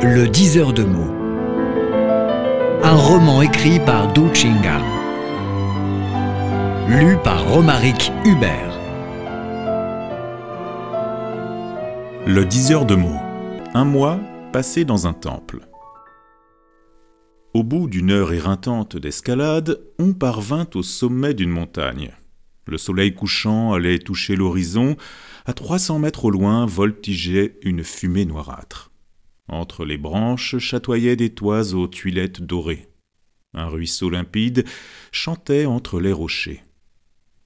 Le diseur de mots. Un roman écrit par Du Chinga. Lu par Romaric Hubert. Le diseur de mots. Un mois passé dans un temple. Au bout d'une heure éreintante d'escalade, on parvint au sommet d'une montagne. Le soleil couchant allait toucher l'horizon. À trois cents mètres au loin voltigeait une fumée noirâtre. Entre les branches chatoyaient des toits aux tuilettes dorées. Un ruisseau limpide chantait entre les rochers.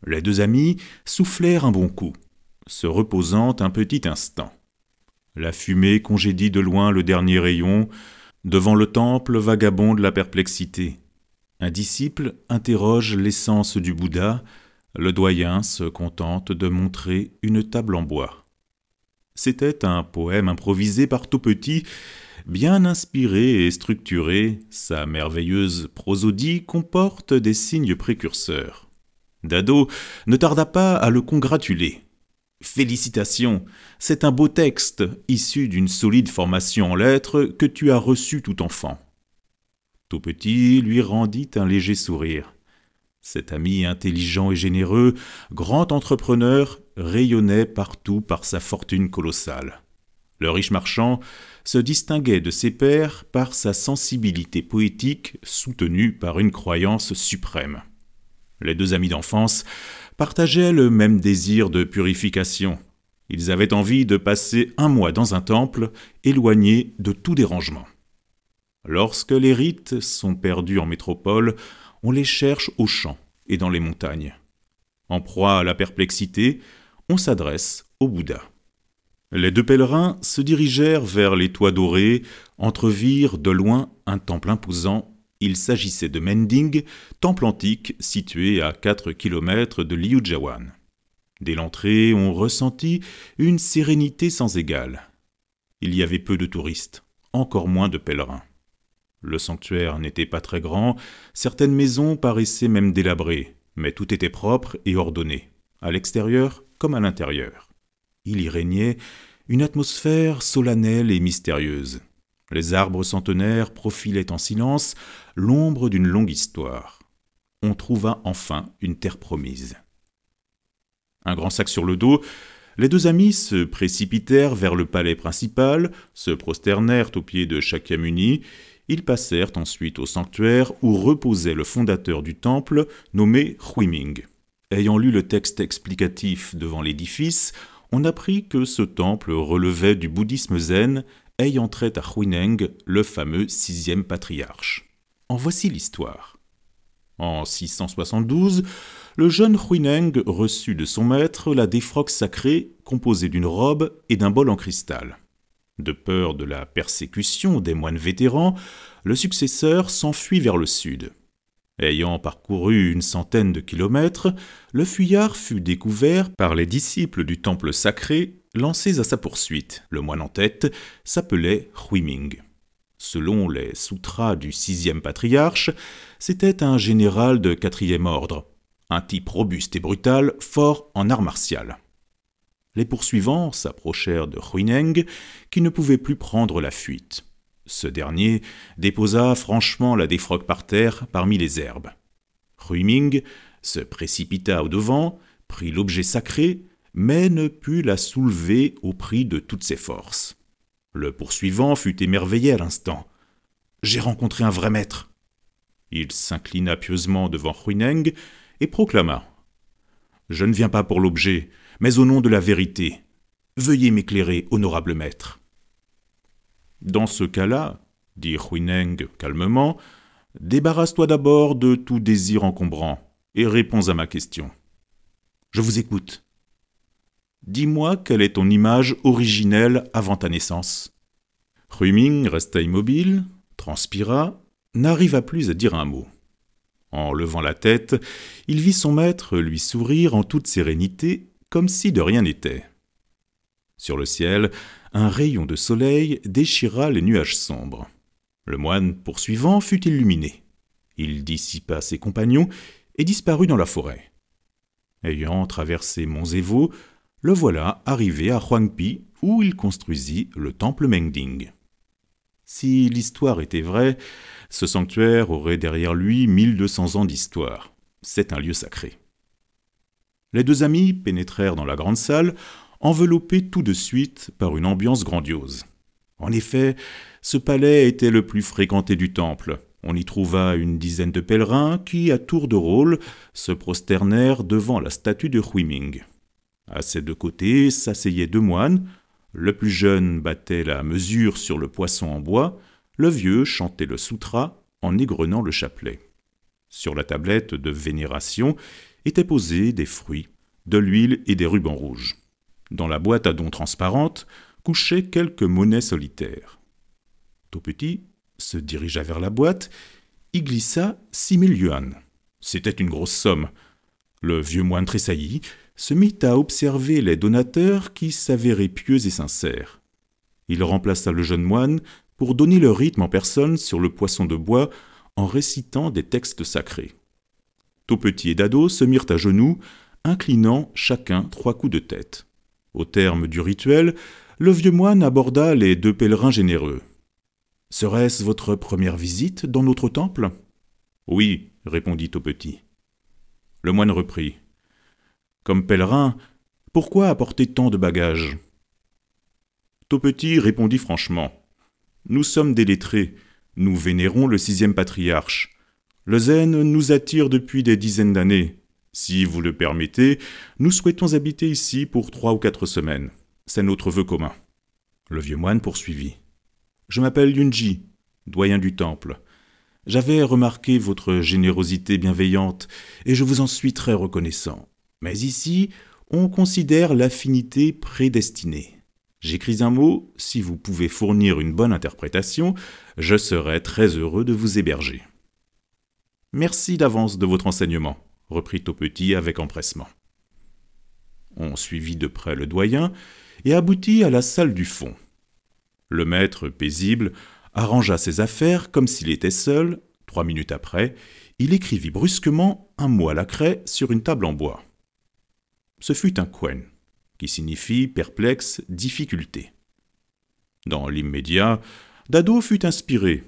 Les deux amis soufflèrent un bon coup, se reposant un petit instant. La fumée congédie de loin le dernier rayon, devant le temple vagabonde la perplexité. Un disciple interroge l'essence du Bouddha, le doyen se contente de montrer une table en bois. C'était un poème improvisé par tout bien inspiré et structuré, sa merveilleuse prosodie comporte des signes précurseurs. Dado ne tarda pas à le congratuler. Félicitations, c'est un beau texte, issu d'une solide formation en lettres que tu as reçu tout enfant. Tout lui rendit un léger sourire. Cet ami intelligent et généreux, grand entrepreneur, rayonnait partout par sa fortune colossale. Le riche marchand se distinguait de ses pairs par sa sensibilité poétique soutenue par une croyance suprême. Les deux amis d'enfance partageaient le même désir de purification. Ils avaient envie de passer un mois dans un temple, éloignés de tout dérangement. Lorsque les rites sont perdus en métropole, on les cherche aux champs et dans les montagnes. En proie à la perplexité, on s'adresse au Bouddha. Les deux pèlerins se dirigèrent vers les toits dorés, entrevirent de loin un temple imposant. Il s'agissait de Mending, temple antique situé à 4 km de Liujiawan. Dès l'entrée, on ressentit une sérénité sans égale. Il y avait peu de touristes, encore moins de pèlerins. Le sanctuaire n'était pas très grand, certaines maisons paraissaient même délabrées, mais tout était propre et ordonné, à l'extérieur comme à l'intérieur. Il y régnait une atmosphère solennelle et mystérieuse. Les arbres centenaires profilaient en silence l'ombre d'une longue histoire. On trouva enfin une terre promise. Un grand sac sur le dos, les deux amis se précipitèrent vers le palais principal, se prosternèrent aux pieds de Shakyamuni ils passèrent ensuite au sanctuaire où reposait le fondateur du temple, nommé Huiming. Ayant lu le texte explicatif devant l'édifice, on apprit que ce temple relevait du bouddhisme zen ayant trait à Huineng, le fameux sixième patriarche. En voici l'histoire. En 672, le jeune Huineng reçut de son maître la défroque sacrée composée d'une robe et d'un bol en cristal. De peur de la persécution des moines vétérans, le successeur s'enfuit vers le sud. Ayant parcouru une centaine de kilomètres, le fuyard fut découvert par les disciples du temple sacré lancés à sa poursuite. Le moine en tête s'appelait Huiming. Selon les sutras du sixième patriarche, c'était un général de quatrième ordre, un type robuste et brutal, fort en art martial. Les poursuivants s'approchèrent de Huineng, qui ne pouvait plus prendre la fuite. Ce dernier déposa franchement la défroque par terre parmi les herbes. Huiming se précipita au devant, prit l'objet sacré, mais ne put la soulever au prix de toutes ses forces. Le poursuivant fut émerveillé à l'instant. J'ai rencontré un vrai maître. Il s'inclina pieusement devant Huineng et proclama Je ne viens pas pour l'objet, mais au nom de la vérité. Veuillez m'éclairer, honorable maître. Dans ce cas-là, dit Huineng calmement, débarrasse-toi d'abord de tout désir encombrant et réponds à ma question. Je vous écoute. Dis-moi quelle est ton image originelle avant ta naissance. Huiming resta immobile, transpira, n'arriva plus à dire un mot. En levant la tête, il vit son maître lui sourire en toute sérénité comme si de rien n'était. Sur le ciel, un rayon de soleil déchira les nuages sombres. Le moine poursuivant fut illuminé. Il dissipa ses compagnons et disparut dans la forêt. Ayant traversé vaux, le voilà arrivé à Huangpi où il construisit le temple Mengding. Si l'histoire était vraie, ce sanctuaire aurait derrière lui 1200 ans d'histoire. C'est un lieu sacré. Les deux amis pénétrèrent dans la grande salle, enveloppés tout de suite par une ambiance grandiose. En effet, ce palais était le plus fréquenté du temple. On y trouva une dizaine de pèlerins qui, à tour de rôle, se prosternèrent devant la statue de Huiming. À ses deux côtés s'asseyaient deux moines. Le plus jeune battait la mesure sur le poisson en bois, le vieux chantait le sutra en égrenant le chapelet. Sur la tablette de vénération étaient posés des fruits, de l'huile et des rubans rouges. Dans la boîte à dons transparente couchaient quelques monnaies solitaires. Tout petit se dirigea vers la boîte, y glissa six mille yuan. C'était une grosse somme. Le vieux moine tressaillit, se mit à observer les donateurs qui s'avéraient pieux et sincères. Il remplaça le jeune moine pour donner le rythme en personne sur le poisson de bois en récitant des textes sacrés. Petit et Dado se mirent à genoux, inclinant chacun trois coups de tête. Au terme du rituel, le vieux moine aborda les deux pèlerins généreux. Serait-ce votre première visite dans notre temple? Oui, répondit Petit. Le moine reprit. Comme pèlerin, pourquoi apporter tant de bagages? Petit répondit franchement. Nous sommes des lettrés, nous vénérons le sixième patriarche. Le zen nous attire depuis des dizaines d'années. Si vous le permettez, nous souhaitons habiter ici pour trois ou quatre semaines. C'est notre vœu commun. Le vieux moine poursuivit. Je m'appelle Yunji, doyen du temple. J'avais remarqué votre générosité bienveillante, et je vous en suis très reconnaissant. Mais ici, on considère l'affinité prédestinée. J'écris un mot, si vous pouvez fournir une bonne interprétation, je serai très heureux de vous héberger. Merci d'avance de votre enseignement, reprit Petit avec empressement. On suivit de près le doyen et aboutit à la salle du fond. Le maître, paisible, arrangea ses affaires comme s'il était seul. Trois minutes après, il écrivit brusquement un mot à la craie sur une table en bois. Ce fut un quen, qui signifie perplexe, difficulté. Dans l'immédiat, Dado fut inspiré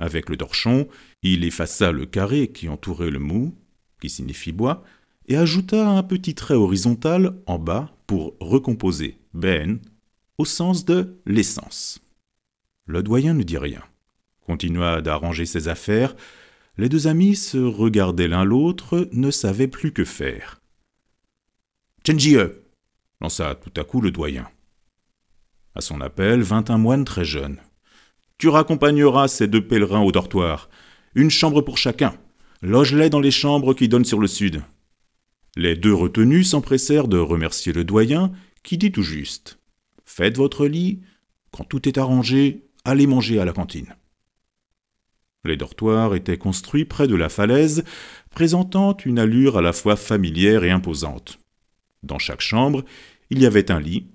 avec le torchon, il effaça le carré qui entourait le mou, qui signifie bois, et ajouta un petit trait horizontal en bas pour recomposer ben au sens de l'essence. Le doyen ne dit rien, continua d'arranger ses affaires. Les deux amis se regardaient l'un l'autre, ne savaient plus que faire. Chenjie lança tout à coup le doyen. À son appel vint un moine très jeune. Tu raccompagneras ces deux pèlerins au dortoir. Une chambre pour chacun. Loge-les dans les chambres qui donnent sur le sud. Les deux retenus s'empressèrent de remercier le doyen, qui dit tout juste Faites votre lit, quand tout est arrangé, allez manger à la cantine. Les dortoirs étaient construits près de la falaise, présentant une allure à la fois familière et imposante. Dans chaque chambre, il y avait un lit,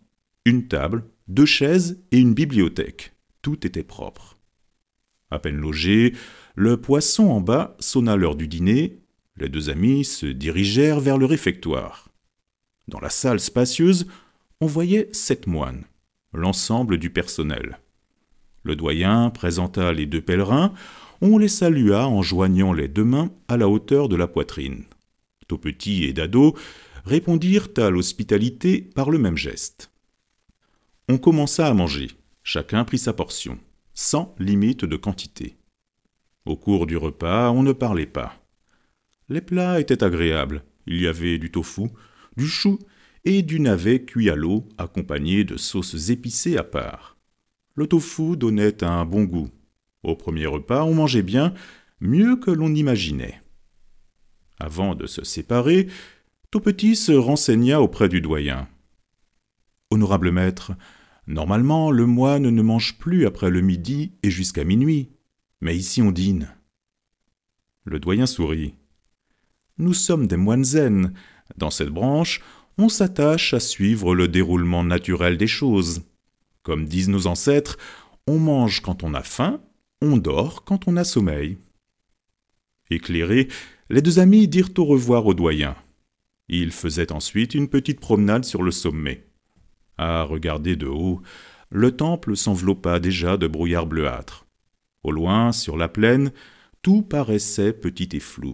une table, deux chaises et une bibliothèque tout était propre. À peine logé, le poisson en bas sonna l'heure du dîner, les deux amis se dirigèrent vers le réfectoire. Dans la salle spacieuse, on voyait sept moines, l'ensemble du personnel. Le doyen présenta les deux pèlerins, on les salua en joignant les deux mains à la hauteur de la poitrine. Petit et Dado répondirent à l'hospitalité par le même geste. On commença à manger. Chacun prit sa portion, sans limite de quantité. Au cours du repas, on ne parlait pas. Les plats étaient agréables. Il y avait du tofu, du chou et du navet cuit à l'eau, accompagné de sauces épicées à part. Le tofu donnait un bon goût. Au premier repas, on mangeait bien, mieux que l'on imaginait. Avant de se séparer, Tout se renseigna auprès du doyen. Honorable maître, Normalement, le moine ne mange plus après le midi et jusqu'à minuit, mais ici on dîne. Le doyen sourit. Nous sommes des moines zen. Dans cette branche, on s'attache à suivre le déroulement naturel des choses. Comme disent nos ancêtres, on mange quand on a faim, on dort quand on a sommeil. Éclairés, les deux amis dirent au revoir au doyen. Ils faisaient ensuite une petite promenade sur le sommet. À regarder de haut, le temple s'enveloppa déjà de brouillard bleuâtre. Au loin, sur la plaine, tout paraissait petit et flou.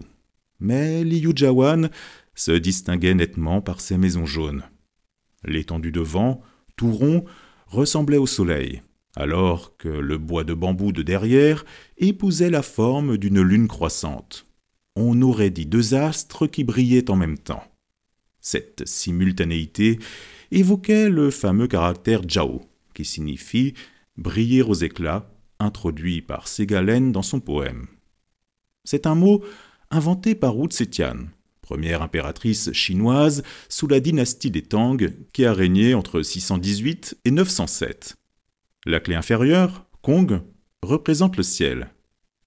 Mais Jawan se distinguait nettement par ses maisons jaunes. L'étendue devant, tout rond, ressemblait au soleil, alors que le bois de bambou de derrière épousait la forme d'une lune croissante. On aurait dit deux astres qui brillaient en même temps. Cette simultanéité évoquait le fameux caractère Jao, qui signifie briller aux éclats, introduit par Ségalène dans son poème. C'est un mot inventé par Wu Zetian, première impératrice chinoise sous la dynastie des Tang qui a régné entre 618 et 907. La clé inférieure, Kong, représente le ciel,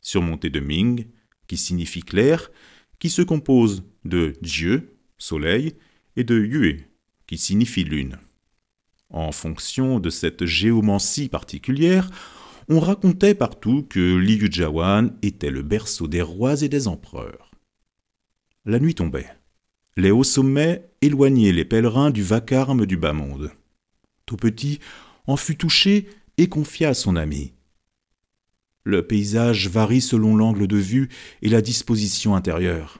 surmonté de Ming, qui signifie clair, qui se compose de Dieu, soleil, et de Yue, qui signifie lune. En fonction de cette géomancie particulière, on racontait partout que Liyujawan était le berceau des rois et des empereurs. La nuit tombait. Les hauts sommets éloignaient les pèlerins du vacarme du bas monde. Tout petit en fut touché et confia à son ami. Le paysage varie selon l'angle de vue et la disposition intérieure.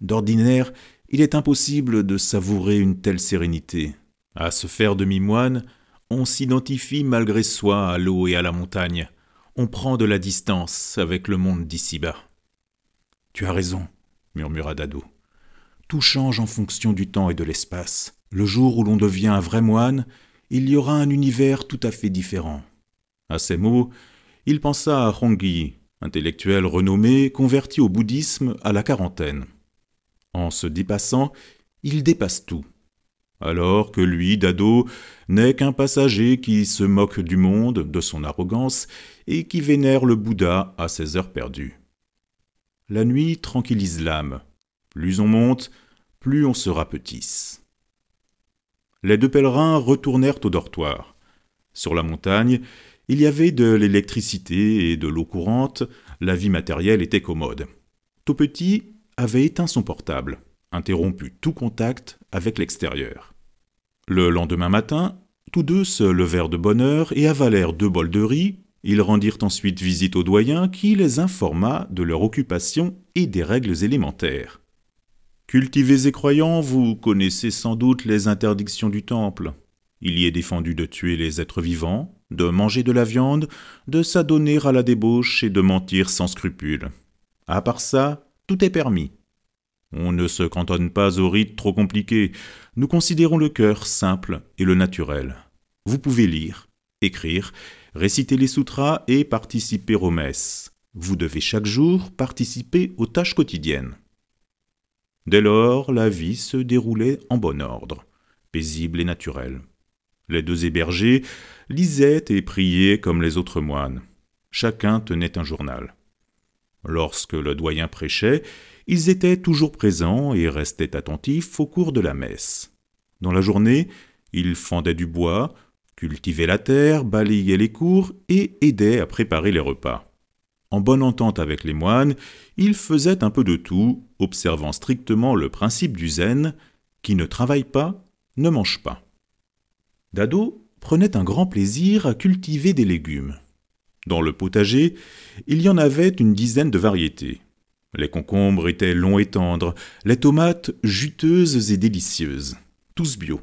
D'ordinaire, il est impossible de savourer une telle sérénité. À se faire demi-moine, on s'identifie malgré soi à l'eau et à la montagne. On prend de la distance avec le monde d'ici-bas. Tu as raison, murmura Dado. Tout change en fonction du temps et de l'espace. Le jour où l'on devient un vrai moine, il y aura un univers tout à fait différent. À ces mots, il pensa à Hongyi, intellectuel renommé, converti au bouddhisme à la quarantaine. En se dépassant, il dépasse tout. Alors que lui, Dado, n'est qu'un passager qui se moque du monde, de son arrogance, et qui vénère le Bouddha à ses heures perdues. La nuit tranquillise l'âme. Plus on monte, plus on se rapetisse. Les deux pèlerins retournèrent au dortoir. Sur la montagne, il y avait de l'électricité et de l'eau courante, la vie matérielle était commode. Tout petit avait éteint son portable, interrompu tout contact avec l'extérieur. Le lendemain matin, tous deux se levèrent de bonne heure et avalèrent deux bols de riz. Ils rendirent ensuite visite au doyen qui les informa de leur occupation et des règles élémentaires. Cultivés et croyants, vous connaissez sans doute les interdictions du temple. Il y est défendu de tuer les êtres vivants, de manger de la viande, de s'adonner à la débauche et de mentir sans scrupule. À part ça, tout est permis. On ne se cantonne pas aux rites trop compliqués, nous considérons le cœur simple et le naturel. Vous pouvez lire, écrire, réciter les sutras et participer aux messes. Vous devez chaque jour participer aux tâches quotidiennes. Dès lors, la vie se déroulait en bon ordre, paisible et naturelle. Les deux hébergés lisaient et priaient comme les autres moines. Chacun tenait un journal. Lorsque le doyen prêchait, ils étaient toujours présents et restaient attentifs au cours de la messe. Dans la journée, ils fendaient du bois, cultivaient la terre, balayaient les cours et aidaient à préparer les repas. En bonne entente avec les moines, ils faisaient un peu de tout, observant strictement le principe du zen qui ne travaille pas, ne mange pas. Dado prenait un grand plaisir à cultiver des légumes. Dans le potager, il y en avait une dizaine de variétés. Les concombres étaient longs et tendres, les tomates juteuses et délicieuses, tous bio.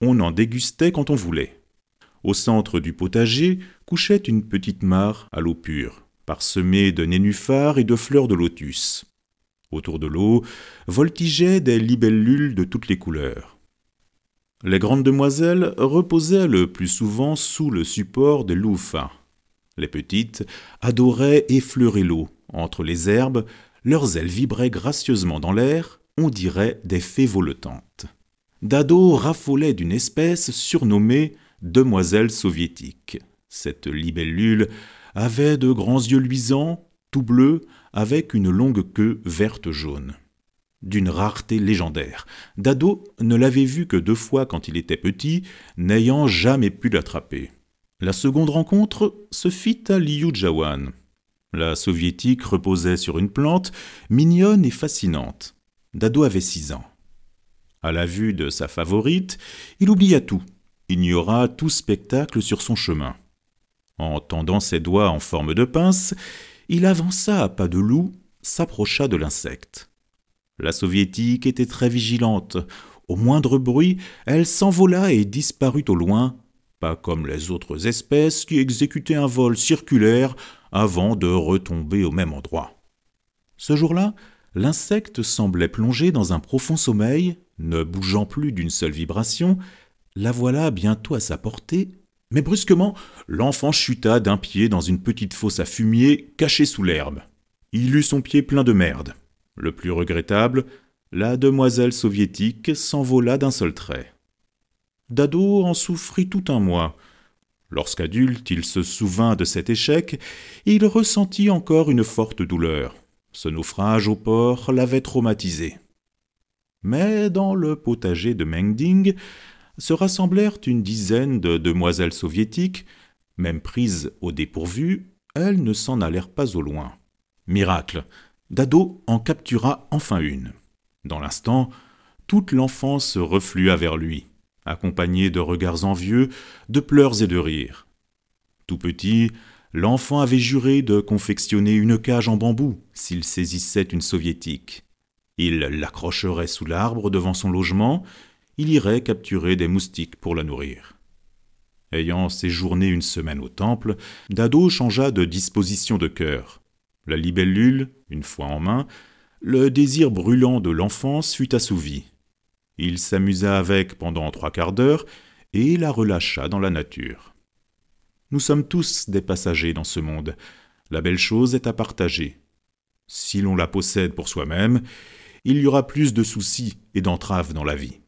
On en dégustait quand on voulait. Au centre du potager couchait une petite mare à l'eau pure, parsemée de nénuphars et de fleurs de lotus. Autour de l'eau voltigeaient des libellules de toutes les couleurs. Les grandes demoiselles reposaient le plus souvent sous le support des loufas, les petites adoraient effleurer l'eau. Entre les herbes, leurs ailes vibraient gracieusement dans l'air, on dirait des fées voletantes. Dado raffolait d'une espèce surnommée demoiselle soviétique. Cette libellule avait de grands yeux luisants, tout bleus, avec une longue queue verte jaune. D'une rareté légendaire. Dado ne l'avait vue que deux fois quand il était petit, n'ayant jamais pu l'attraper. La seconde rencontre se fit à Jawan. La soviétique reposait sur une plante, mignonne et fascinante. Dado avait six ans. À la vue de sa favorite, il oublia tout, ignora tout spectacle sur son chemin. En tendant ses doigts en forme de pince, il avança à pas de loup, s'approcha de l'insecte. La soviétique était très vigilante. Au moindre bruit, elle s'envola et disparut au loin, pas comme les autres espèces qui exécutaient un vol circulaire avant de retomber au même endroit. Ce jour-là, l'insecte semblait plongé dans un profond sommeil, ne bougeant plus d'une seule vibration. La voilà bientôt à sa portée, mais brusquement, l'enfant chuta d'un pied dans une petite fosse à fumier cachée sous l'herbe. Il eut son pied plein de merde. Le plus regrettable, la demoiselle soviétique s'envola d'un seul trait. Dado en souffrit tout un mois. Lorsqu'adulte il se souvint de cet échec, il ressentit encore une forte douleur. Ce naufrage au port l'avait traumatisé. Mais dans le potager de Mengding se rassemblèrent une dizaine de demoiselles soviétiques. Même prises au dépourvu, elles ne s'en allèrent pas au loin. Miracle, Dado en captura enfin une. Dans l'instant, toute l'enfance reflua vers lui accompagné de regards envieux, de pleurs et de rires. Tout petit, l'enfant avait juré de confectionner une cage en bambou s'il saisissait une soviétique. Il l'accrocherait sous l'arbre devant son logement, il irait capturer des moustiques pour la nourrir. Ayant séjourné une semaine au temple, Dado changea de disposition de cœur. La libellule, une fois en main, le désir brûlant de l'enfance fut assouvi. Il s'amusa avec pendant trois quarts d'heure et la relâcha dans la nature. Nous sommes tous des passagers dans ce monde. La belle chose est à partager. Si l'on la possède pour soi-même, il y aura plus de soucis et d'entraves dans la vie.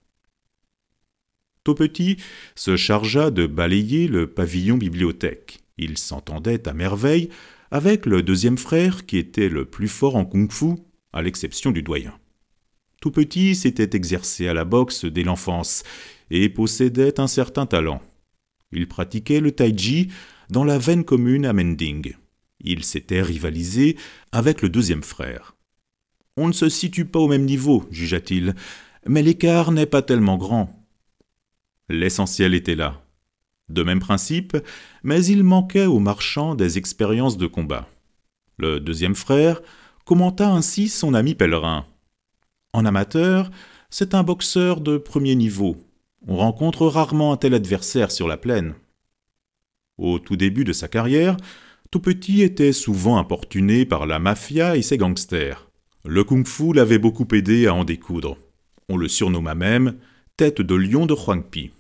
Petit se chargea de balayer le pavillon bibliothèque. Il s'entendait à merveille avec le deuxième frère qui était le plus fort en kung-fu, à l'exception du doyen. Tout petit s'était exercé à la boxe dès l'enfance et possédait un certain talent. Il pratiquait le taiji dans la veine commune à Mending. Il s'était rivalisé avec le deuxième frère. On ne se situe pas au même niveau, jugea-t-il, mais l'écart n'est pas tellement grand. L'essentiel était là. De même principe, mais il manquait aux marchands des expériences de combat. Le deuxième frère commenta ainsi son ami pèlerin. En amateur, c'est un boxeur de premier niveau. On rencontre rarement un tel adversaire sur la plaine. Au tout début de sa carrière, tout petit était souvent importuné par la mafia et ses gangsters. Le kung-fu l'avait beaucoup aidé à en découdre. On le surnomma même tête de lion de Huangpi.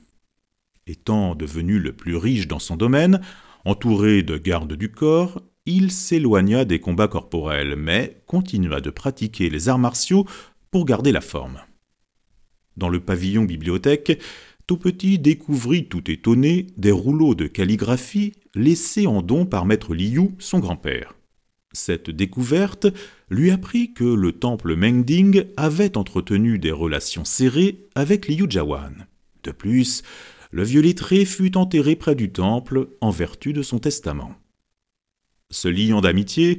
Étant devenu le plus riche dans son domaine, entouré de gardes du corps, il s'éloigna des combats corporels, mais continua de pratiquer les arts martiaux pour garder la forme. Dans le pavillon bibliothèque, tout petit découvrit tout étonné des rouleaux de calligraphie laissés en don par maître Liu, son grand-père. Cette découverte lui apprit que le temple Mengding avait entretenu des relations serrées avec Liu Jawan. De plus, le vieux lettré fut enterré près du temple en vertu de son testament. Se liant d'amitié,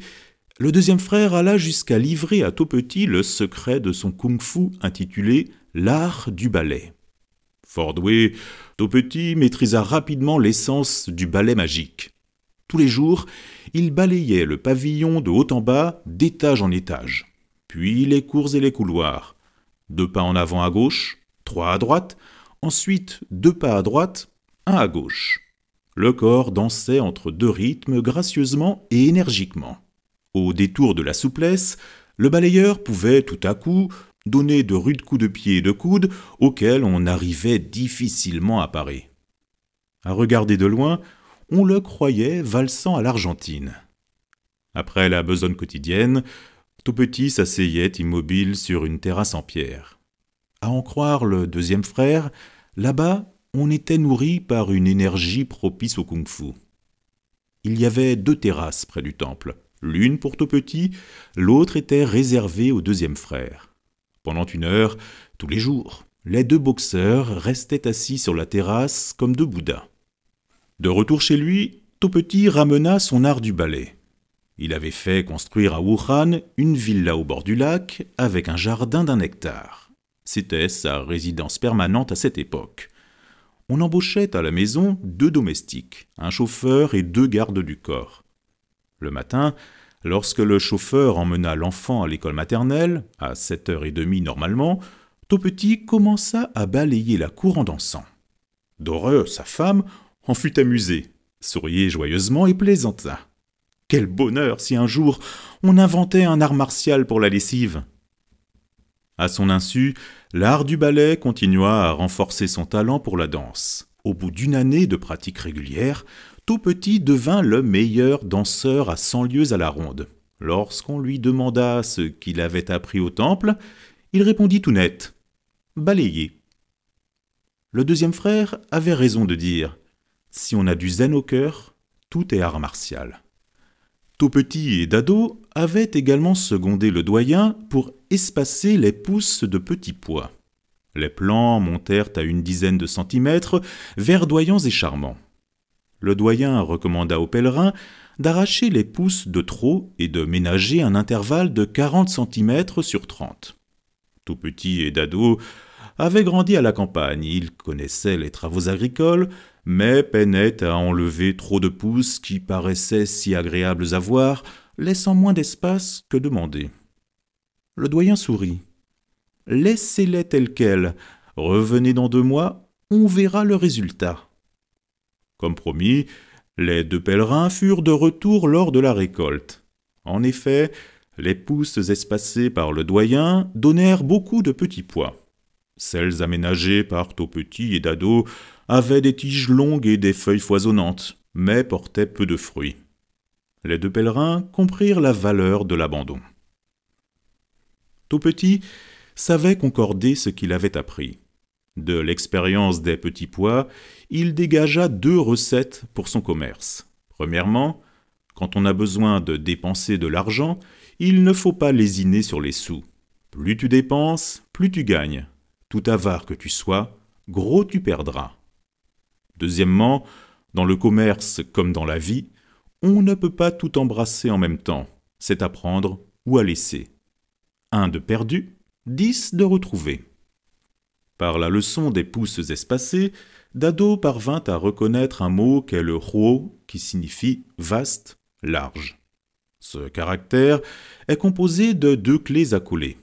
le deuxième frère alla jusqu'à livrer à Petit le secret de son kung-fu intitulé L'art du ballet. Fort doué, Petit maîtrisa rapidement l'essence du ballet magique. Tous les jours, il balayait le pavillon de haut en bas, d'étage en étage, puis les cours et les couloirs. Deux pas en avant à gauche, trois à droite, ensuite deux pas à droite, un à gauche. Le corps dansait entre deux rythmes gracieusement et énergiquement. Au détour de la souplesse, le balayeur pouvait tout à coup donner de rudes coups de pied et de coude auxquels on arrivait difficilement à parer. À regarder de loin, on le croyait valsant à l'Argentine. Après la besogne quotidienne, tout petit s'asseyait immobile sur une terrasse en pierre. À en croire le deuxième frère, là-bas, on était nourri par une énergie propice au kung-fu. Il y avait deux terrasses près du temple. L'une pour tout petit, l'autre était réservée au deuxième frère. Pendant une heure, tous les jours, les deux boxeurs restaient assis sur la terrasse comme deux bouddhas. De retour chez lui, tout ramena son art du ballet. Il avait fait construire à Wuhan une villa au bord du lac avec un jardin d'un hectare. C'était sa résidence permanente à cette époque. on embauchait à la maison deux domestiques, un chauffeur et deux gardes du corps. Le matin, lorsque le chauffeur emmena l'enfant à l'école maternelle, à 7h30 normalement, Petit commença à balayer la cour en dansant. D'horreur, sa femme, en fut amusée, souriait joyeusement et plaisanta. Quel bonheur si un jour on inventait un art martial pour la lessive. À son insu, l'art du ballet continua à renforcer son talent pour la danse. Au bout d'une année de pratique régulière, tout petit devint le meilleur danseur à cent lieues à la ronde. Lorsqu'on lui demanda ce qu'il avait appris au temple, il répondit tout net Balayer. Le deuxième frère avait raison de dire Si on a du zen au cœur, tout est art martial. Tout petit et Dado avaient également secondé le doyen pour espacer les pousses de petits pois. Les plants montèrent à une dizaine de centimètres, verdoyants et charmants. Le doyen recommanda aux pèlerins d'arracher les pousses de trop et de ménager un intervalle de 40 centimètres sur 30. Tout petit et Dado avaient grandi à la campagne, ils connaissaient les travaux agricoles, mais peinaient à enlever trop de pousses qui paraissaient si agréables à voir, laissant moins d'espace que demander. Le doyen sourit. Laissez-les telles quelles. Revenez dans deux mois, on verra le résultat. Comme promis, les deux pèlerins furent de retour lors de la récolte. En effet, les pousses espacées par le doyen donnèrent beaucoup de petits pois. Celles aménagées par Petit et Dado avaient des tiges longues et des feuilles foisonnantes, mais portaient peu de fruits. Les deux pèlerins comprirent la valeur de l'abandon. Petit savait concorder ce qu'il avait appris. De l'expérience des petits pois, il dégagea deux recettes pour son commerce. Premièrement, quand on a besoin de dépenser de l'argent, il ne faut pas lésiner sur les sous. Plus tu dépenses, plus tu gagnes. Tout avare que tu sois, gros tu perdras. Deuxièmement, dans le commerce comme dans la vie, on ne peut pas tout embrasser en même temps. C'est à prendre ou à laisser. Un de perdu, dix de retrouvé. Par la leçon des pouces espacés, Dado parvint à reconnaître un mot qu'est le huo, qui signifie vaste, large. Ce caractère est composé de deux clés accolées.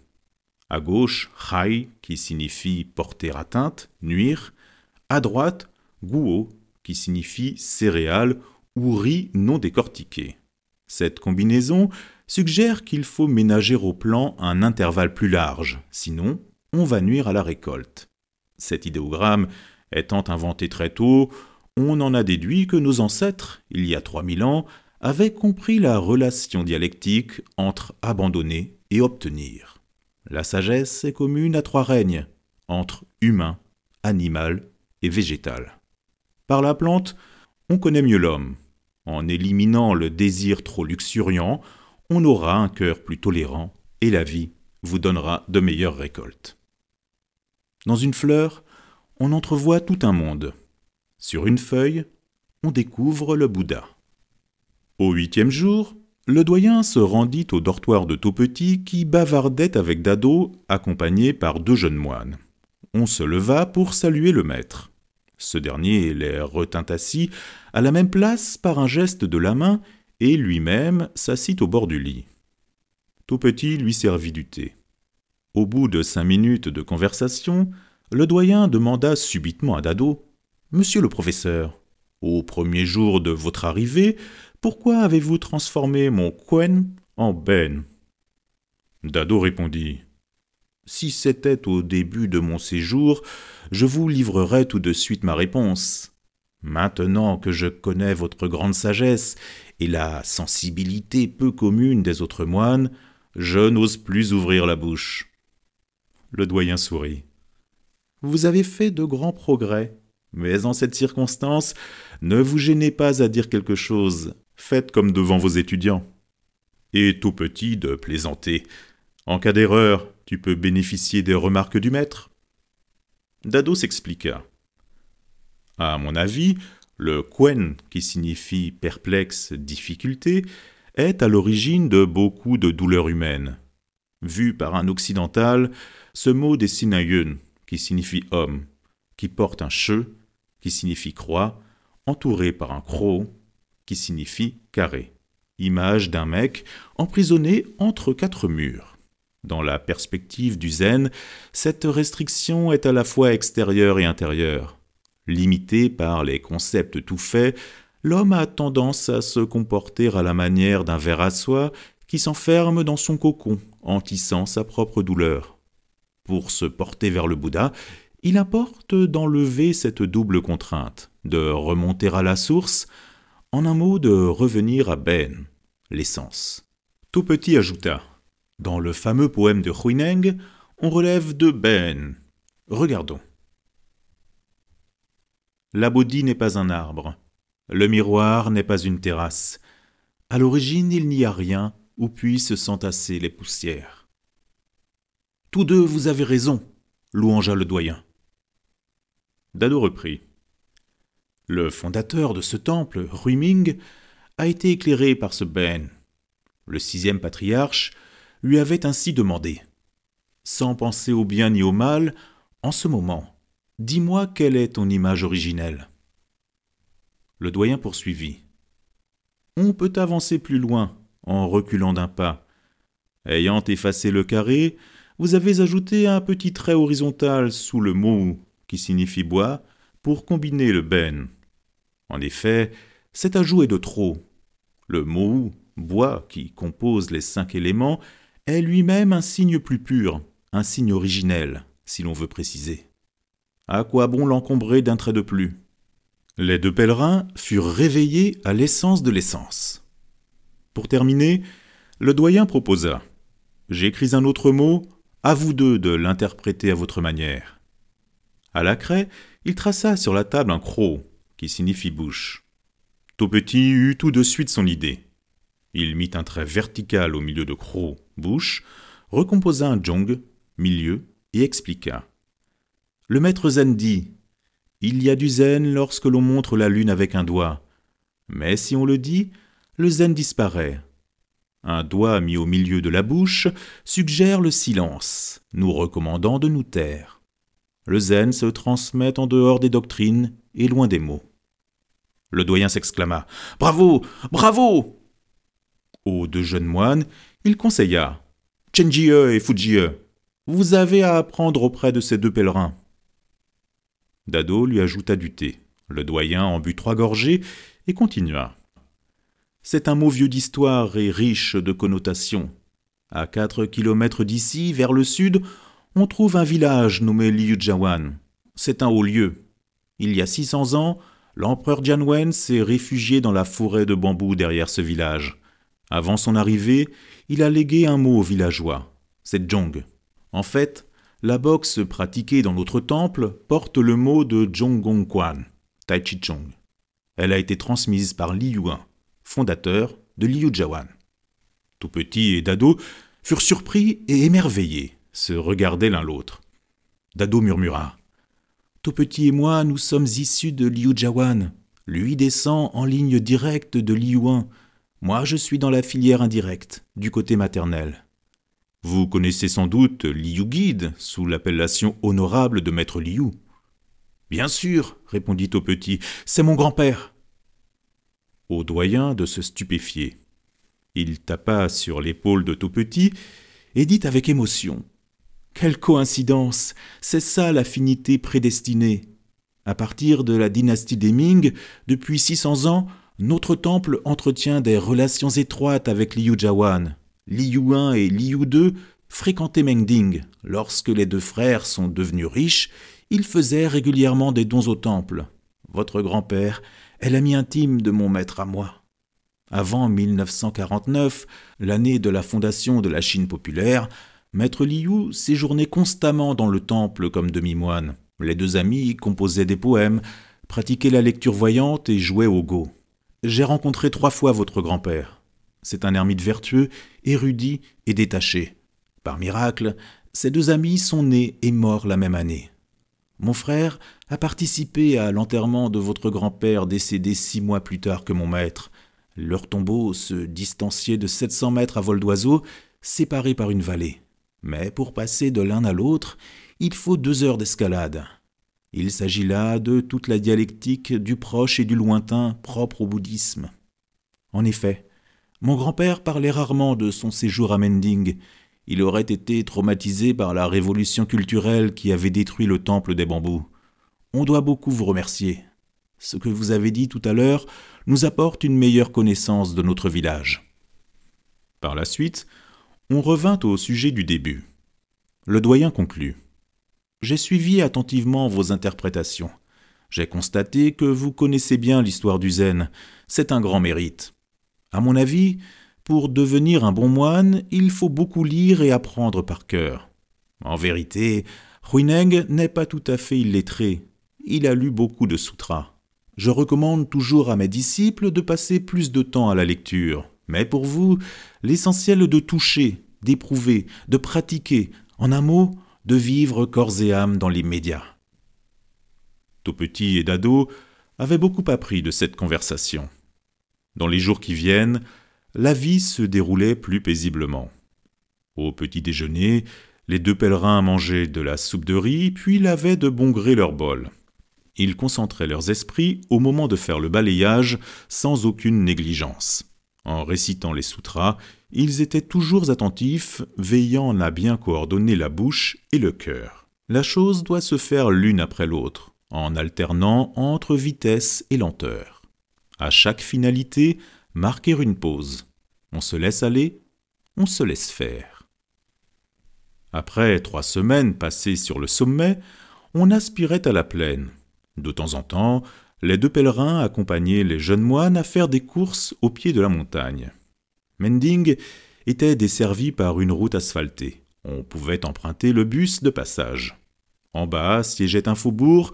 À gauche, hai, qui signifie porter atteinte, nuire. À droite, guo, qui signifie céréales ou riz non décortiqué. Cette combinaison suggère qu'il faut ménager au plan un intervalle plus large, sinon on va nuire à la récolte. Cet idéogramme étant inventé très tôt, on en a déduit que nos ancêtres, il y a 3000 ans, avaient compris la relation dialectique entre abandonner et obtenir. La sagesse est commune à trois règnes, entre humain, animal et végétal. Par la plante, on connaît mieux l'homme. En éliminant le désir trop luxuriant, on aura un cœur plus tolérant et la vie vous donnera de meilleures récoltes. Dans une fleur, on entrevoit tout un monde. Sur une feuille, on découvre le Bouddha. Au huitième jour, le doyen se rendit au dortoir de Taupetit qui bavardait avec Dado, accompagné par deux jeunes moines. On se leva pour saluer le maître. Ce dernier les retint assis à la même place par un geste de la main et lui-même s'assit au bord du lit. Taupetit lui servit du thé. Au bout de cinq minutes de conversation, le doyen demanda subitement à Dado Monsieur le professeur, au premier jour de votre arrivée, pourquoi avez-vous transformé mon quen en ben? Dado répondit Si c'était au début de mon séjour, je vous livrerais tout de suite ma réponse. Maintenant que je connais votre grande sagesse et la sensibilité peu commune des autres moines, je n'ose plus ouvrir la bouche. Le doyen sourit. Vous avez fait de grands progrès, mais en cette circonstance, ne vous gênez pas à dire quelque chose, faites comme devant vos étudiants. Et tout petit de plaisanter. En cas d'erreur, tu peux bénéficier des remarques du maître. Dado s'expliqua. À mon avis, le quen, qui signifie perplexe, difficulté, est à l'origine de beaucoup de douleurs humaines. Vu par un occidental, ce mot dessine un yun, qui signifie homme, qui porte un che qui signifie croix, entouré par un croc, qui signifie carré. Image d'un mec emprisonné entre quatre murs. Dans la perspective du zen, cette restriction est à la fois extérieure et intérieure. Limité par les concepts tout faits, l'homme a tendance à se comporter à la manière d'un ver à soie qui s'enferme dans son cocon en tissant sa propre douleur. Pour se porter vers le Bouddha, il importe d'enlever cette double contrainte, de remonter à la source, en un mot de revenir à Ben, l'essence. Tout petit ajouta Dans le fameux poème de Huineng, on relève de Ben. Regardons. La Bodhi n'est pas un arbre. Le miroir n'est pas une terrasse. À l'origine, il n'y a rien où puissent s'entasser les poussières. Tous deux, vous avez raison, louangea le doyen. Dado reprit. Le fondateur de ce temple, Ruiming, a été éclairé par ce Ben. Le sixième patriarche lui avait ainsi demandé. Sans penser au bien ni au mal, en ce moment, dis-moi quelle est ton image originelle. Le doyen poursuivit. On peut avancer plus loin en reculant d'un pas. Ayant effacé le carré, vous avez ajouté un petit trait horizontal sous le mot qui signifie bois pour combiner le ben. En effet, cet ajout est de trop. Le mot bois qui compose les cinq éléments est lui-même un signe plus pur, un signe originel, si l'on veut préciser. À quoi bon l'encombrer d'un trait de plus? Les deux pèlerins furent réveillés à l'essence de l'essence. Pour terminer, le doyen proposa J'écris un autre mot, à vous deux de l'interpréter à votre manière. À la craie, il traça sur la table un croc, qui signifie bouche. Tout petit eut tout de suite son idée. Il mit un trait vertical au milieu de croc, bouche, recomposa un jong, milieu, et expliqua. Le maître zen dit Il y a du zen lorsque l'on montre la lune avec un doigt. Mais si on le dit, le zen disparaît. Un doigt mis au milieu de la bouche suggère le silence, nous recommandant de nous taire. Le zen se transmet en dehors des doctrines et loin des mots. Le doyen s'exclama Bravo Bravo Aux deux jeunes moines, il conseilla Chenjie et Fujie, vous avez à apprendre auprès de ces deux pèlerins. Dado lui ajouta du thé. Le doyen en but trois gorgées et continua. C'est un mot vieux d'histoire et riche de connotations. À quatre kilomètres d'ici, vers le sud, on trouve un village nommé Liujawan. C'est un haut lieu. Il y a 600 ans, l'empereur Jianwen s'est réfugié dans la forêt de bambous derrière ce village. Avant son arrivée, il a légué un mot aux villageois. C'est Zhong. En fait, la boxe pratiquée dans notre temple porte le mot de Zhonggongquan, Tai Chi Chong. Elle a été transmise par Li Yuan fondateur de Liu Jawan. Tout petit et Dado furent surpris et émerveillés, se regardaient l'un l'autre. Dado murmura Tout petit et moi, nous sommes issus de Liu Jawan. Lui descend en ligne directe de Liuan. Moi, je suis dans la filière indirecte, du côté maternel. Vous connaissez sans doute Liu Guide, sous l'appellation honorable de maître Liu. Bien sûr, répondit au petit, c'est mon grand-père au doyen de se stupéfier. Il tapa sur l'épaule de tout petit et dit avec émotion Quelle coïncidence C'est ça l'affinité prédestinée. À partir de la dynastie des Ming, depuis 600 ans, notre temple entretient des relations étroites avec Liu Jawan. Liu I et Liu II fréquentaient Mengding. Lorsque les deux frères sont devenus riches, ils faisaient régulièrement des dons au temple. Votre grand-père est l'ami intime de mon maître à moi. Avant 1949, l'année de la fondation de la Chine populaire, Maître Liu séjournait constamment dans le temple comme demi-moine. Les deux amis composaient des poèmes, pratiquaient la lecture voyante et jouaient au go. J'ai rencontré trois fois votre grand-père. C'est un ermite vertueux, érudit et détaché. Par miracle, ces deux amis sont nés et morts la même année. Mon frère a participé à l'enterrement de votre grand-père décédé six mois plus tard que mon maître. Leur tombeau se distanciait de 700 mètres à vol d'oiseau, séparés par une vallée. Mais pour passer de l'un à l'autre, il faut deux heures d'escalade. Il s'agit là de toute la dialectique du proche et du lointain propre au bouddhisme. En effet, mon grand-père parlait rarement de son séjour à Mending. Il aurait été traumatisé par la révolution culturelle qui avait détruit le temple des bambous. On doit beaucoup vous remercier. Ce que vous avez dit tout à l'heure nous apporte une meilleure connaissance de notre village. Par la suite, on revint au sujet du début. Le doyen conclut. J'ai suivi attentivement vos interprétations. J'ai constaté que vous connaissez bien l'histoire du zen. C'est un grand mérite. À mon avis, pour devenir un bon moine, il faut beaucoup lire et apprendre par cœur. En vérité, Huineng n'est pas tout à fait illettré. Il a lu beaucoup de sutras. Je recommande toujours à mes disciples de passer plus de temps à la lecture. Mais pour vous, l'essentiel est de toucher, d'éprouver, de pratiquer, en un mot, de vivre corps et âme dans l'immédiat. Tout petit et Dado avaient beaucoup appris de cette conversation. Dans les jours qui viennent, la vie se déroulait plus paisiblement. Au petit déjeuner, les deux pèlerins mangeaient de la soupe de riz, puis lavaient de bon gré leur bol. Ils concentraient leurs esprits au moment de faire le balayage sans aucune négligence. En récitant les sutras, ils étaient toujours attentifs, veillant à bien coordonner la bouche et le cœur. La chose doit se faire l'une après l'autre, en alternant entre vitesse et lenteur. À chaque finalité, marquer une pause. On se laisse aller, on se laisse faire. Après trois semaines passées sur le sommet, on aspirait à la plaine. De temps en temps, les deux pèlerins accompagnaient les jeunes moines à faire des courses au pied de la montagne. Mending était desservi par une route asphaltée. On pouvait emprunter le bus de passage. En bas siégeait un faubourg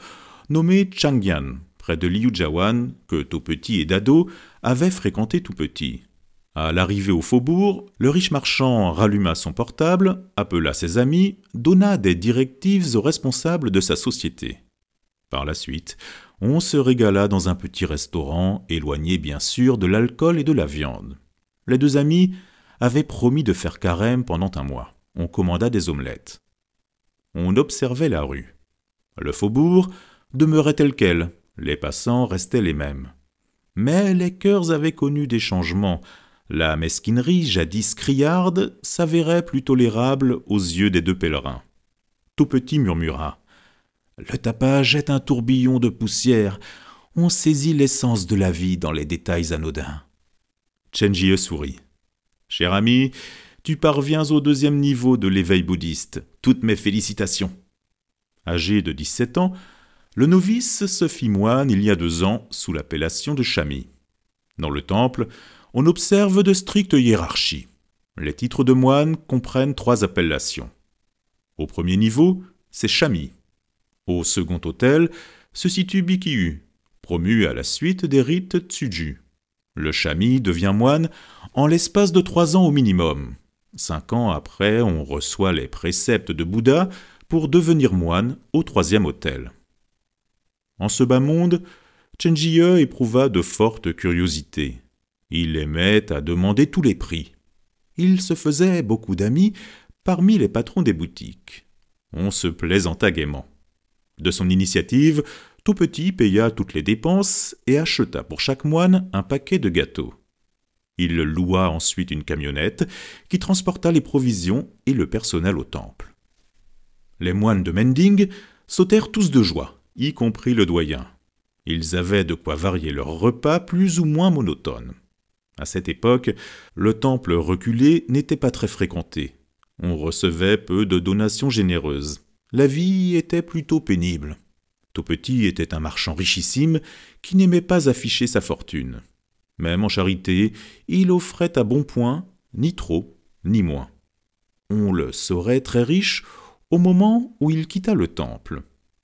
nommé Changyan, près de Liujiawan, que tout petit et Dado avaient fréquenté tout petit. À l'arrivée au faubourg, le riche marchand ralluma son portable, appela ses amis, donna des directives aux responsables de sa société. Par la suite, on se régala dans un petit restaurant, éloigné bien sûr de l'alcool et de la viande. Les deux amis avaient promis de faire carême pendant un mois. On commanda des omelettes. On observait la rue. Le faubourg demeurait tel quel, les passants restaient les mêmes. Mais les cœurs avaient connu des changements. La mesquinerie, jadis criarde, s'avérait plus tolérable aux yeux des deux pèlerins. Tout petit murmura. Le tapage est un tourbillon de poussière. On saisit l'essence de la vie dans les détails anodins. Chenjie sourit. Cher ami, tu parviens au deuxième niveau de l'éveil bouddhiste. Toutes mes félicitations. Âgé de 17 ans, le novice se fit moine il y a deux ans sous l'appellation de Chami. Dans le temple, on observe de strictes hiérarchies. Les titres de moine comprennent trois appellations. Au premier niveau, c'est Chami. Au second hôtel se situe Bikyu, promu à la suite des rites Tsuju. Le Chami devient moine en l'espace de trois ans au minimum. Cinq ans après, on reçoit les préceptes de Bouddha pour devenir moine au troisième hôtel. En ce bas monde, Chenjie éprouva de fortes curiosités. Il aimait à demander tous les prix. Il se faisait beaucoup d'amis parmi les patrons des boutiques. On se plaisanta gaiement. De son initiative, tout petit paya toutes les dépenses et acheta pour chaque moine un paquet de gâteaux. Il loua ensuite une camionnette qui transporta les provisions et le personnel au temple. Les moines de Mending sautèrent tous de joie, y compris le doyen. Ils avaient de quoi varier leurs repas plus ou moins monotones. À cette époque, le temple reculé n'était pas très fréquenté. On recevait peu de donations généreuses. La vie était plutôt pénible. Tout petit était un marchand richissime qui n'aimait pas afficher sa fortune. Même en charité, il offrait à bon point, ni trop, ni moins. On le saurait très riche au moment où il quitta le temple.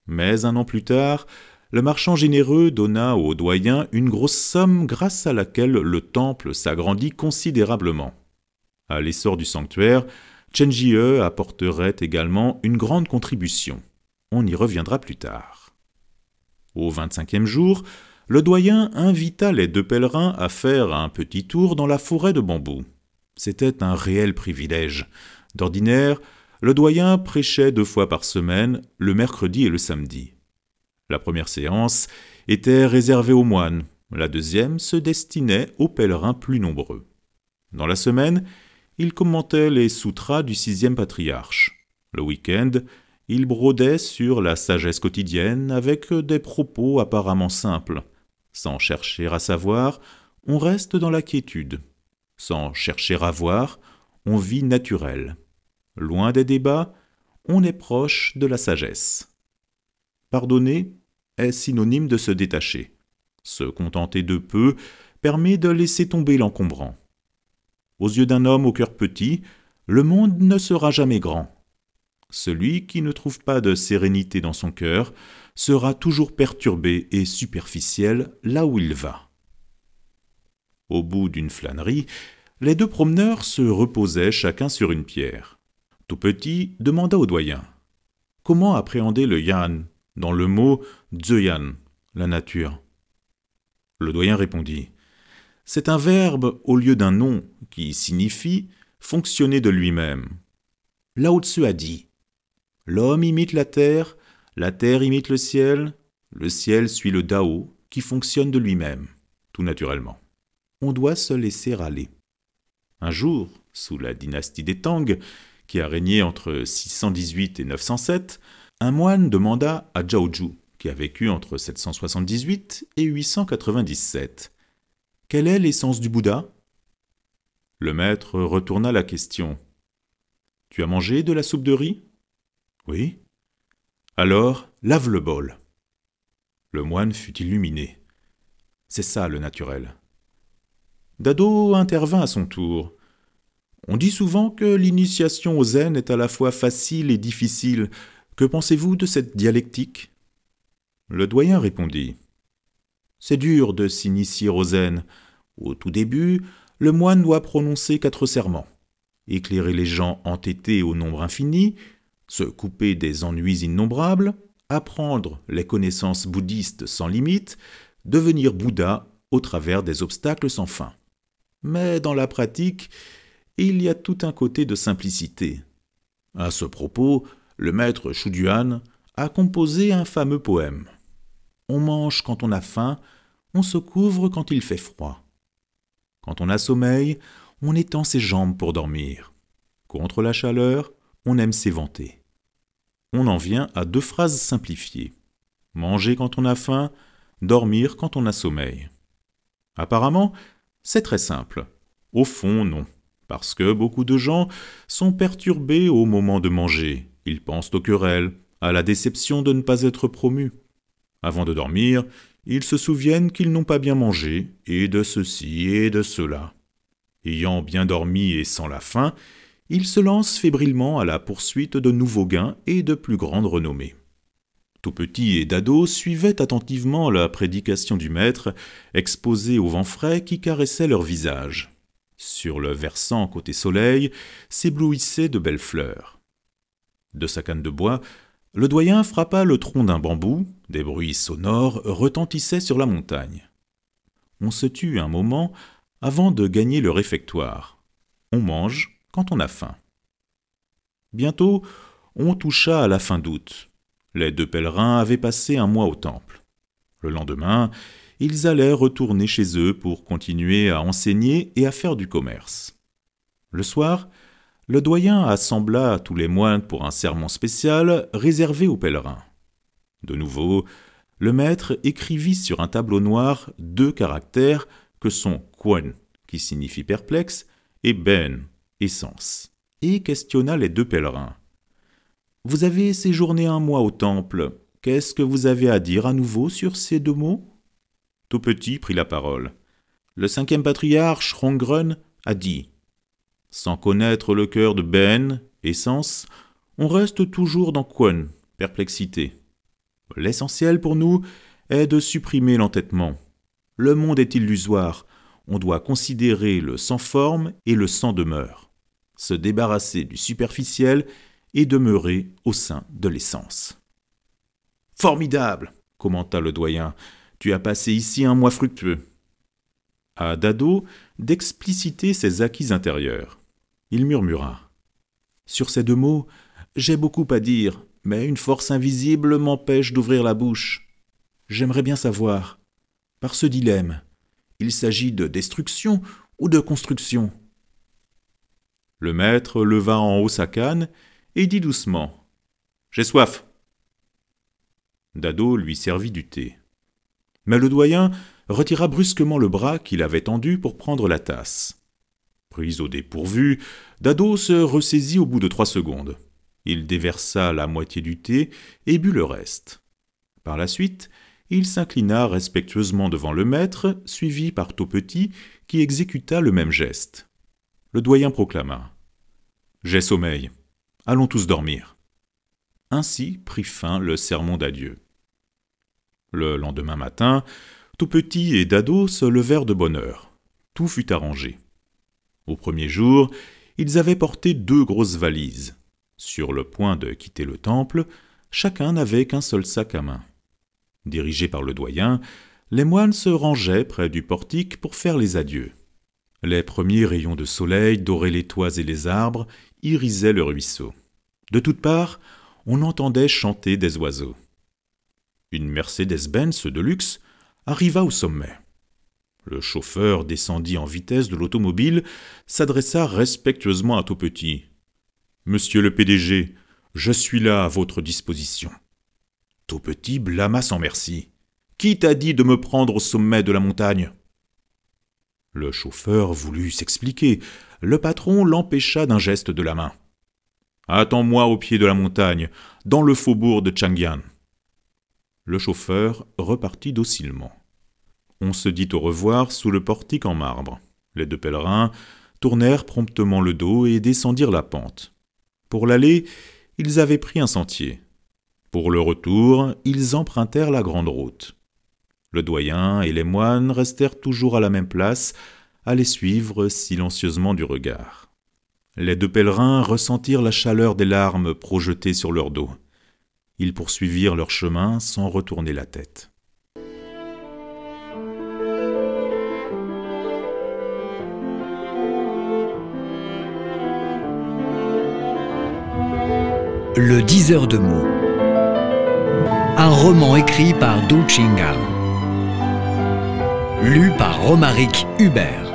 Mais un an plus tard, le marchand généreux donna au doyen une grosse somme grâce à laquelle le temple s'agrandit considérablement. À l'essor du sanctuaire, Chenjie apporterait également une grande contribution. On y reviendra plus tard. Au vingt-cinquième jour, le doyen invita les deux pèlerins à faire un petit tour dans la forêt de bambous. C'était un réel privilège. D'ordinaire, le doyen prêchait deux fois par semaine, le mercredi et le samedi. La première séance était réservée aux moines, la deuxième se destinait aux pèlerins plus nombreux. Dans la semaine, il commentait les sutras du sixième patriarche. Le week-end, il brodait sur la sagesse quotidienne avec des propos apparemment simples. Sans chercher à savoir, on reste dans la quiétude. Sans chercher à voir, on vit naturel. Loin des débats, on est proche de la sagesse. Pardonner est synonyme de se détacher. Se contenter de peu permet de laisser tomber l'encombrant. Aux yeux d'un homme au cœur petit, le monde ne sera jamais grand. Celui qui ne trouve pas de sérénité dans son cœur sera toujours perturbé et superficiel là où il va. Au bout d'une flânerie, les deux promeneurs se reposaient chacun sur une pierre. Tout petit demanda au doyen Comment appréhender le yan dans le mot Yan, la nature Le doyen répondit C'est un verbe au lieu d'un nom qui signifie fonctionner de lui-même. Lao Tzu a dit L'homme imite la terre, la terre imite le ciel, le ciel suit le Dao qui fonctionne de lui-même, tout naturellement. On doit se laisser aller. Un jour, sous la dynastie des Tang, qui a régné entre 618 et 907, un moine demanda à Zhaoju, qui a vécu entre 778 et 897, Quelle est l'essence du Bouddha? Le maître retourna la question. Tu as mangé de la soupe de riz oui. Alors, lave le bol. Le moine fut illuminé. C'est ça le naturel. Dado intervint à son tour. On dit souvent que l'initiation au zen est à la fois facile et difficile. Que pensez-vous de cette dialectique? Le doyen répondit. C'est dur de s'initier au zen. Au tout début, le moine doit prononcer quatre serments. Éclairer les gens entêtés au nombre infini, se couper des ennuis innombrables, apprendre les connaissances bouddhistes sans limite, devenir Bouddha au travers des obstacles sans fin. Mais dans la pratique, il y a tout un côté de simplicité. À ce propos, le maître Shuduan a composé un fameux poème. On mange quand on a faim, on se couvre quand il fait froid. Quand on a sommeil, on étend ses jambes pour dormir. Contre la chaleur, on aime s'éventer. On en vient à deux phrases simplifiées. Manger quand on a faim, dormir quand on a sommeil. Apparemment, c'est très simple. Au fond, non. Parce que beaucoup de gens sont perturbés au moment de manger. Ils pensent aux querelles, à la déception de ne pas être promus. Avant de dormir, ils se souviennent qu'ils n'ont pas bien mangé, et de ceci et de cela. Ayant bien dormi et sans la faim, il se lance fébrilement à la poursuite de nouveaux gains et de plus grande renommée. Tout petit et Dado suivaient attentivement la prédication du maître, exposée au vent frais qui caressait leur visage. Sur le versant côté soleil s'éblouissaient de belles fleurs. De sa canne de bois, le doyen frappa le tronc d'un bambou, des bruits sonores retentissaient sur la montagne. On se tut un moment avant de gagner le réfectoire. On mange, quand on a faim. Bientôt, on toucha à la fin d'août. Les deux pèlerins avaient passé un mois au temple. Le lendemain, ils allaient retourner chez eux pour continuer à enseigner et à faire du commerce. Le soir, le doyen assembla tous les moines pour un sermon spécial réservé aux pèlerins. De nouveau, le maître écrivit sur un tableau noir deux caractères que sont Kwen, qui signifie perplexe, et Ben, essence, et questionna les deux pèlerins. Vous avez séjourné un mois au temple. Qu'est-ce que vous avez à dire à nouveau sur ces deux mots? Tout petit prit la parole. Le cinquième patriarche Rongrun a dit Sans connaître le cœur de Ben, essence, on reste toujours dans Kwon, perplexité. L'essentiel pour nous est de supprimer l'entêtement. Le monde est illusoire, on doit considérer le sans forme et le sans demeure se débarrasser du superficiel et demeurer au sein de l'essence. Formidable commenta le doyen. Tu as passé ici un mois fructueux. À Dado d'expliciter ses acquis intérieurs. Il murmura. Sur ces deux mots, j'ai beaucoup à dire, mais une force invisible m'empêche d'ouvrir la bouche. J'aimerais bien savoir, par ce dilemme, il s'agit de destruction ou de construction? Le maître leva en haut sa canne et dit doucement J'ai soif. Dado lui servit du thé. Mais le doyen retira brusquement le bras qu'il avait tendu pour prendre la tasse. Au dépourvu, Dado se ressaisit au bout de trois secondes. Il déversa la moitié du thé et but le reste. Par la suite, il s'inclina respectueusement devant le maître, suivi par Petit, qui exécuta le même geste. Le doyen proclama J'ai sommeil. Allons tous dormir. Ainsi prit fin le sermon d'adieu. Le lendemain matin, Petit et Dado se levèrent de bonne heure. Tout fut arrangé. Au premier jour, ils avaient porté deux grosses valises. Sur le point de quitter le temple, chacun n'avait qu'un seul sac à main. Dirigés par le doyen, les moines se rangeaient près du portique pour faire les adieux. Les premiers rayons de soleil doraient les toits et les arbres, irisaient le ruisseau. De toutes parts, on entendait chanter des oiseaux. Une Mercedes-Benz de luxe arriva au sommet. Le chauffeur descendit en vitesse de l'automobile, s'adressa respectueusement à Tout-Petit. Monsieur le PDG, je suis là à votre disposition. Tout-Petit blâma sans merci. Qui t'a dit de me prendre au sommet de la montagne? Le chauffeur voulut s'expliquer. Le patron l'empêcha d'un geste de la main. Attends-moi au pied de la montagne, dans le faubourg de Changyan. Le chauffeur repartit docilement. On se dit au revoir sous le portique en marbre. Les deux pèlerins tournèrent promptement le dos et descendirent la pente. Pour l'aller, ils avaient pris un sentier. Pour le retour, ils empruntèrent la grande route. Le doyen et les moines restèrent toujours à la même place, à les suivre silencieusement du regard. Les deux pèlerins ressentirent la chaleur des larmes projetées sur leur dos. Ils poursuivirent leur chemin sans retourner la tête. Le diseur de mots. Un roman écrit par Du Chingal. Lu par Romaric Hubert.